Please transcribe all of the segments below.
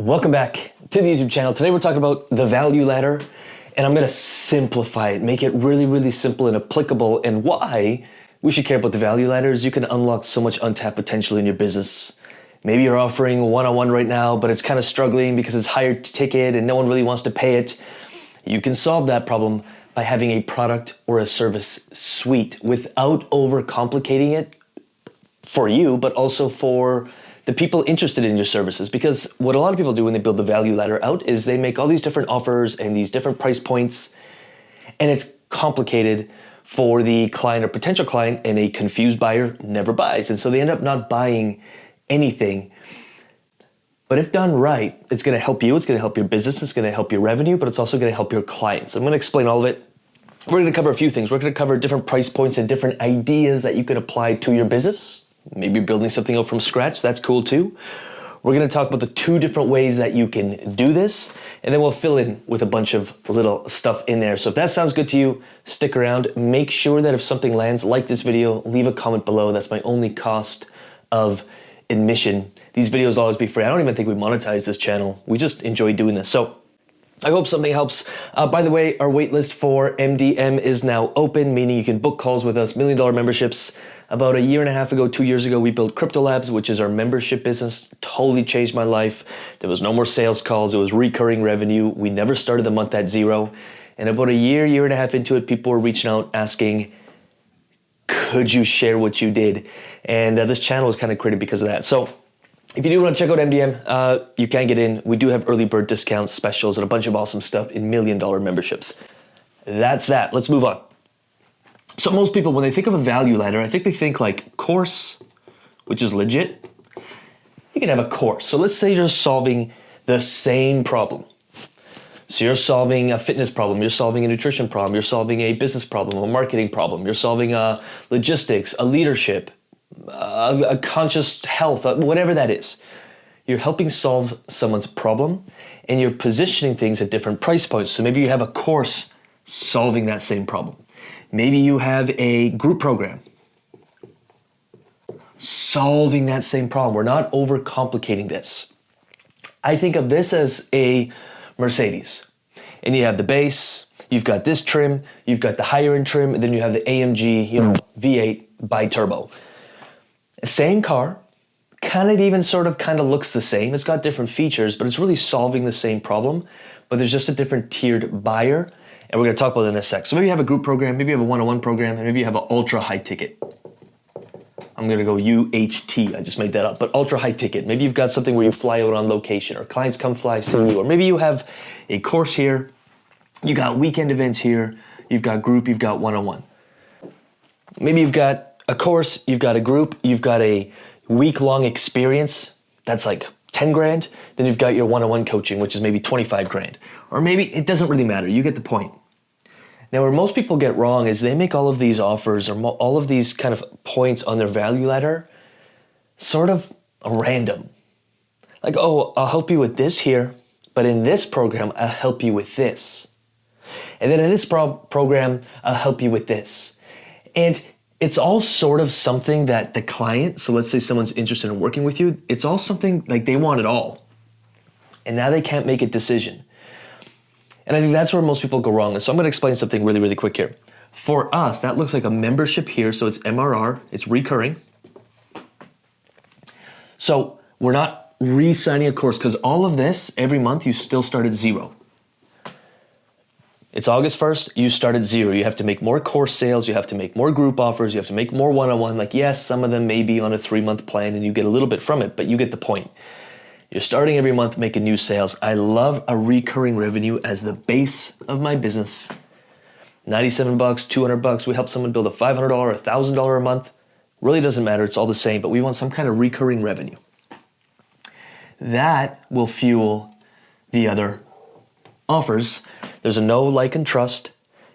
Welcome back to the YouTube channel. Today we're talking about the value ladder, and I'm gonna simplify it, make it really, really simple and applicable, and why we should care about the value ladder is you can unlock so much untapped potential in your business. Maybe you're offering one on one right now, but it's kind of struggling because it's higher ticket and no one really wants to pay it. You can solve that problem by having a product or a service suite without overcomplicating it for you, but also for the people interested in your services. Because what a lot of people do when they build the value ladder out is they make all these different offers and these different price points, and it's complicated for the client or potential client, and a confused buyer never buys. And so they end up not buying anything. But if done right, it's gonna help you, it's gonna help your business, it's gonna help your revenue, but it's also gonna help your clients. I'm gonna explain all of it. We're gonna cover a few things. We're gonna cover different price points and different ideas that you could apply to your business maybe building something up from scratch, that's cool too. We're gonna talk about the two different ways that you can do this, and then we'll fill in with a bunch of little stuff in there. So if that sounds good to you, stick around. Make sure that if something lands, like this video, leave a comment below. That's my only cost of admission. These videos always be free. I don't even think we monetize this channel. We just enjoy doing this. So I hope something helps. Uh, by the way, our waitlist for MDM is now open, meaning you can book calls with us, million dollar memberships. About a year and a half ago, two years ago, we built CryptoLabs, which is our membership business. Totally changed my life. There was no more sales calls, it was recurring revenue. We never started the month at zero. And about a year, year and a half into it, people were reaching out asking, could you share what you did? And uh, this channel was kind of created because of that. So if you do want to check out MDM, uh, you can get in. We do have early bird discounts, specials, and a bunch of awesome stuff in million dollar memberships. That's that. Let's move on. So most people, when they think of a value ladder, I think they think like course, which is legit. You can have a course. So let's say you're solving the same problem. So you're solving a fitness problem, you're solving a nutrition problem, you're solving a business problem, a marketing problem, you're solving a logistics, a leadership, a, a conscious health, uh, whatever that is. You're helping solve someone's problem and you're positioning things at different price points. So maybe you have a course solving that same problem. Maybe you have a group program solving that same problem. We're not overcomplicating this. I think of this as a Mercedes. And you have the base, you've got this trim, you've got the higher end trim, and then you have the AMG, you know, V8 bi-turbo. Same car, kind of even sort of kind of looks the same. It's got different features, but it's really solving the same problem. But there's just a different tiered buyer and we're going to talk about it in a sec. So maybe you have a group program, maybe you have a one-on-one program, and maybe you have an ultra high ticket. I'm going to go UHT. I just made that up, but ultra high ticket. Maybe you've got something where you fly out on location, or clients come fly see you, or maybe you have a course here. You got weekend events here. You've got group. You've got one-on-one. Maybe you've got a course. You've got a group. You've got a week-long experience. That's like 10 grand, then you've got your one on one coaching, which is maybe 25 grand. Or maybe it doesn't really matter. You get the point. Now, where most people get wrong is they make all of these offers or mo- all of these kind of points on their value ladder sort of random. Like, oh, I'll help you with this here, but in this program, I'll help you with this. And then in this pro- program, I'll help you with this. And it's all sort of something that the client, so let's say someone's interested in working with you, it's all something like they want it all. And now they can't make a decision. And I think that's where most people go wrong. And so I'm going to explain something really, really quick here. For us, that looks like a membership here. So it's MRR, it's recurring. So we're not re signing a course because all of this, every month, you still start at zero. It's August 1st, you start at zero. You have to make more course sales, you have to make more group offers, you have to make more one on one. Like, yes, some of them may be on a three month plan and you get a little bit from it, but you get the point. You're starting every month making new sales. I love a recurring revenue as the base of my business. 97 bucks, 200 bucks. We help someone build a $500, $1,000 a month. Really doesn't matter, it's all the same, but we want some kind of recurring revenue. That will fuel the other offers. There's a know like, and trust.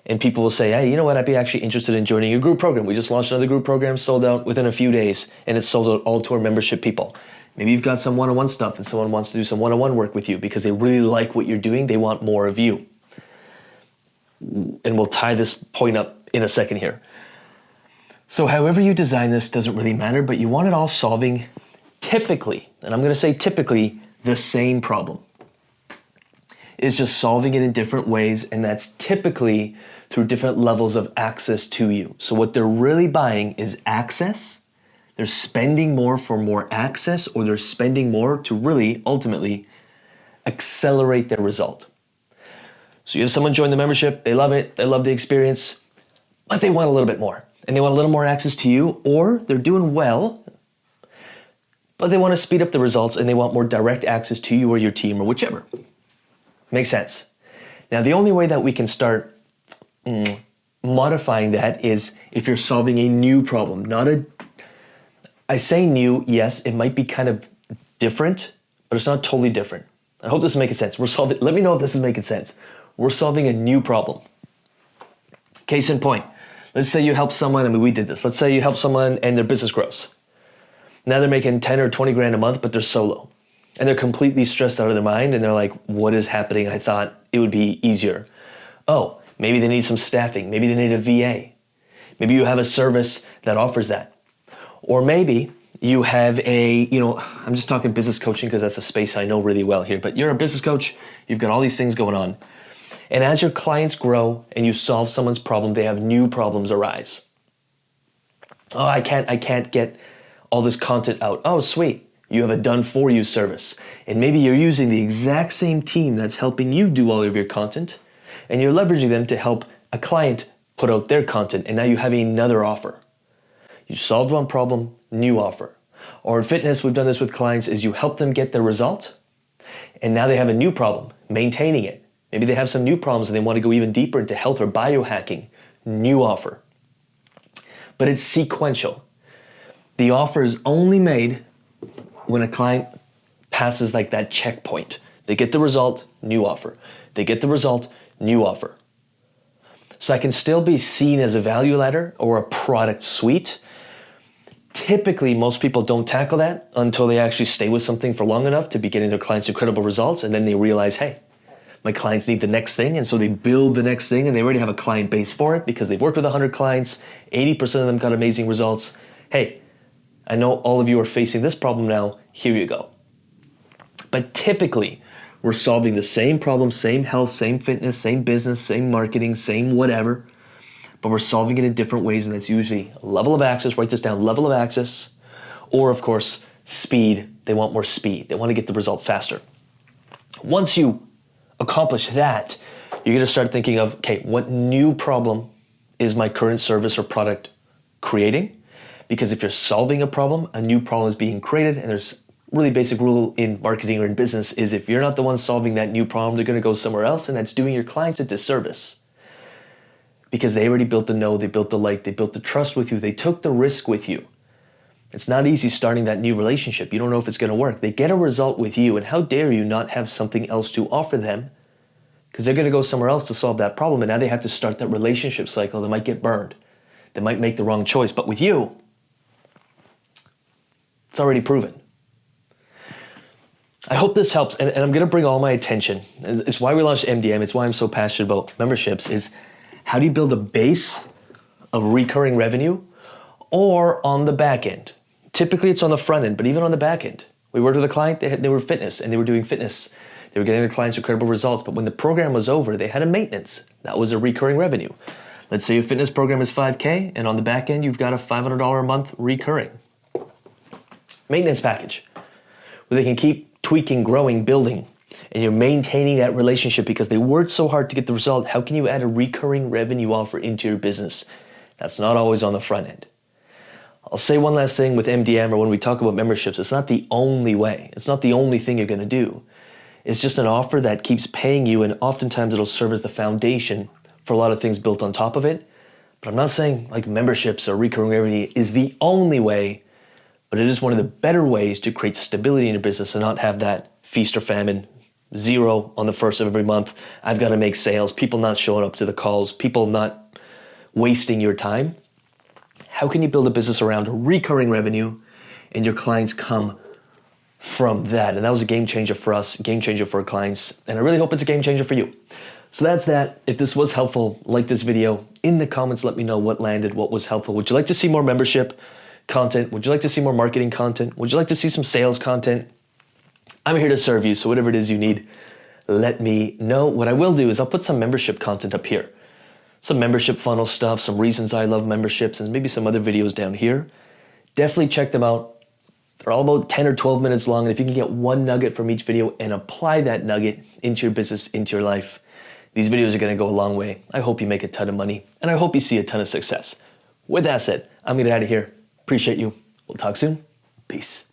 And people will say, hey, you know what? I'd be actually interested in joining your group program. We just launched another group program, sold out within a few days, and it's sold out all to our membership people. Maybe you've got some one on one stuff and someone wants to do some one on one work with you because they really like what you're doing. They want more of you. And we'll tie this point up in a second here. So, however you design this doesn't really matter, but you want it all solving typically, and I'm going to say typically, the same problem. It's just solving it in different ways, and that's typically through different levels of access to you. So, what they're really buying is access. They're spending more for more access, or they're spending more to really ultimately accelerate their result. So, you have someone join the membership, they love it, they love the experience, but they want a little bit more. And they want a little more access to you, or they're doing well, but they want to speed up the results and they want more direct access to you or your team or whichever. Makes sense. Now, the only way that we can start mm, modifying that is if you're solving a new problem, not a. I say new, yes, it might be kind of different, but it's not totally different. I hope this is making sense. We're solving. Let me know if this is making sense. We're solving a new problem. Case in point, let's say you help someone. I mean, we did this. Let's say you help someone and their business grows. Now they're making 10 or 20 grand a month, but they're solo. And they're completely stressed out of their mind and they're like, what is happening? I thought it would be easier. Oh, Maybe they need some staffing. Maybe they need a VA. Maybe you have a service that offers that. Or maybe you have a, you know, I'm just talking business coaching because that's a space I know really well here, but you're a business coach, you've got all these things going on. And as your clients grow and you solve someone's problem, they have new problems arise. Oh, I can't I can't get all this content out. Oh, sweet. You have a done for you service. And maybe you're using the exact same team that's helping you do all of your content and you're leveraging them to help a client put out their content, and now you have another offer. You solved one problem, new offer. Or in fitness, we've done this with clients, is you help them get their result, and now they have a new problem, maintaining it. Maybe they have some new problems and they want to go even deeper into health or biohacking, new offer. But it's sequential. The offer is only made when a client passes like that checkpoint. They get the result, new offer. They get the result, new offer. So I can still be seen as a value ladder or a product suite. Typically, most people don't tackle that until they actually stay with something for long enough to be getting their clients incredible results, and then they realize, hey, my clients need the next thing, and so they build the next thing, and they already have a client base for it because they've worked with 100 clients, 80% of them got amazing results. Hey, I know all of you are facing this problem now, here you go. But typically, we're solving the same problem, same health, same fitness, same business, same marketing, same whatever, but we're solving it in different ways, and that's usually level of access. Write this down level of access, or of course, speed. They want more speed, they want to get the result faster. Once you accomplish that, you're going to start thinking of okay, what new problem is my current service or product creating? Because if you're solving a problem, a new problem is being created, and there's really basic rule in marketing or in business is if you're not the one solving that new problem, they're going to go somewhere else, and that's doing your clients a disservice. Because they already built the know, they built the like, they built the trust with you, they took the risk with you. It's not easy starting that new relationship. You don't know if it's going to work. They get a result with you, and how dare you not have something else to offer them? Because they're going to go somewhere else to solve that problem, and now they have to start that relationship cycle. They might get burned, they might make the wrong choice. But with you, it's already proven. I hope this helps, and, and I'm going to bring all my attention. It's why we launched MDM. It's why I'm so passionate about memberships. Is how do you build a base of recurring revenue, or on the back end? Typically, it's on the front end, but even on the back end, we worked with a client. They, had, they were fitness, and they were doing fitness. They were getting their clients incredible results. But when the program was over, they had a maintenance. That was a recurring revenue. Let's say your fitness program is 5K, and on the back end, you've got a $500 a month recurring maintenance package where they can keep tweaking, growing, building, and you're maintaining that relationship because they worked so hard to get the result, how can you add a recurring revenue offer into your business? That's not always on the front end. I'll say one last thing with MDM or when we talk about memberships, it's not the only way. It's not the only thing you're going to do. It's just an offer that keeps paying you, and oftentimes it'll serve as the foundation for a lot of things built on top of it. But I'm not saying like memberships or recurring revenue is the only way but it is one of the better ways to create stability in your business and not have that feast or famine zero on the first of every month. I've got to make sales, people not showing up to the calls, people not wasting your time. How can you build a business around recurring revenue and your clients come from that? And that was a game changer for us, game changer for our clients, and I really hope it's a game changer for you. So that's that. If this was helpful, like this video. In the comments, let me know what landed, what was helpful. Would you like to see more membership? Content? Would you like to see more marketing content? Would you like to see some sales content? I'm here to serve you, so whatever it is you need, let me know. What I will do is I'll put some membership content up here. Some membership funnel stuff, some reasons I love memberships, and maybe some other videos down here. Definitely check them out. They're all about 10 or 12 minutes long, and if you can get one nugget from each video and apply that nugget into your business, into your life, these videos are gonna go a long way. I hope you make a ton of money, and I hope you see a ton of success. With that said, I'm gonna get out of here. Appreciate you. We'll talk soon. Peace.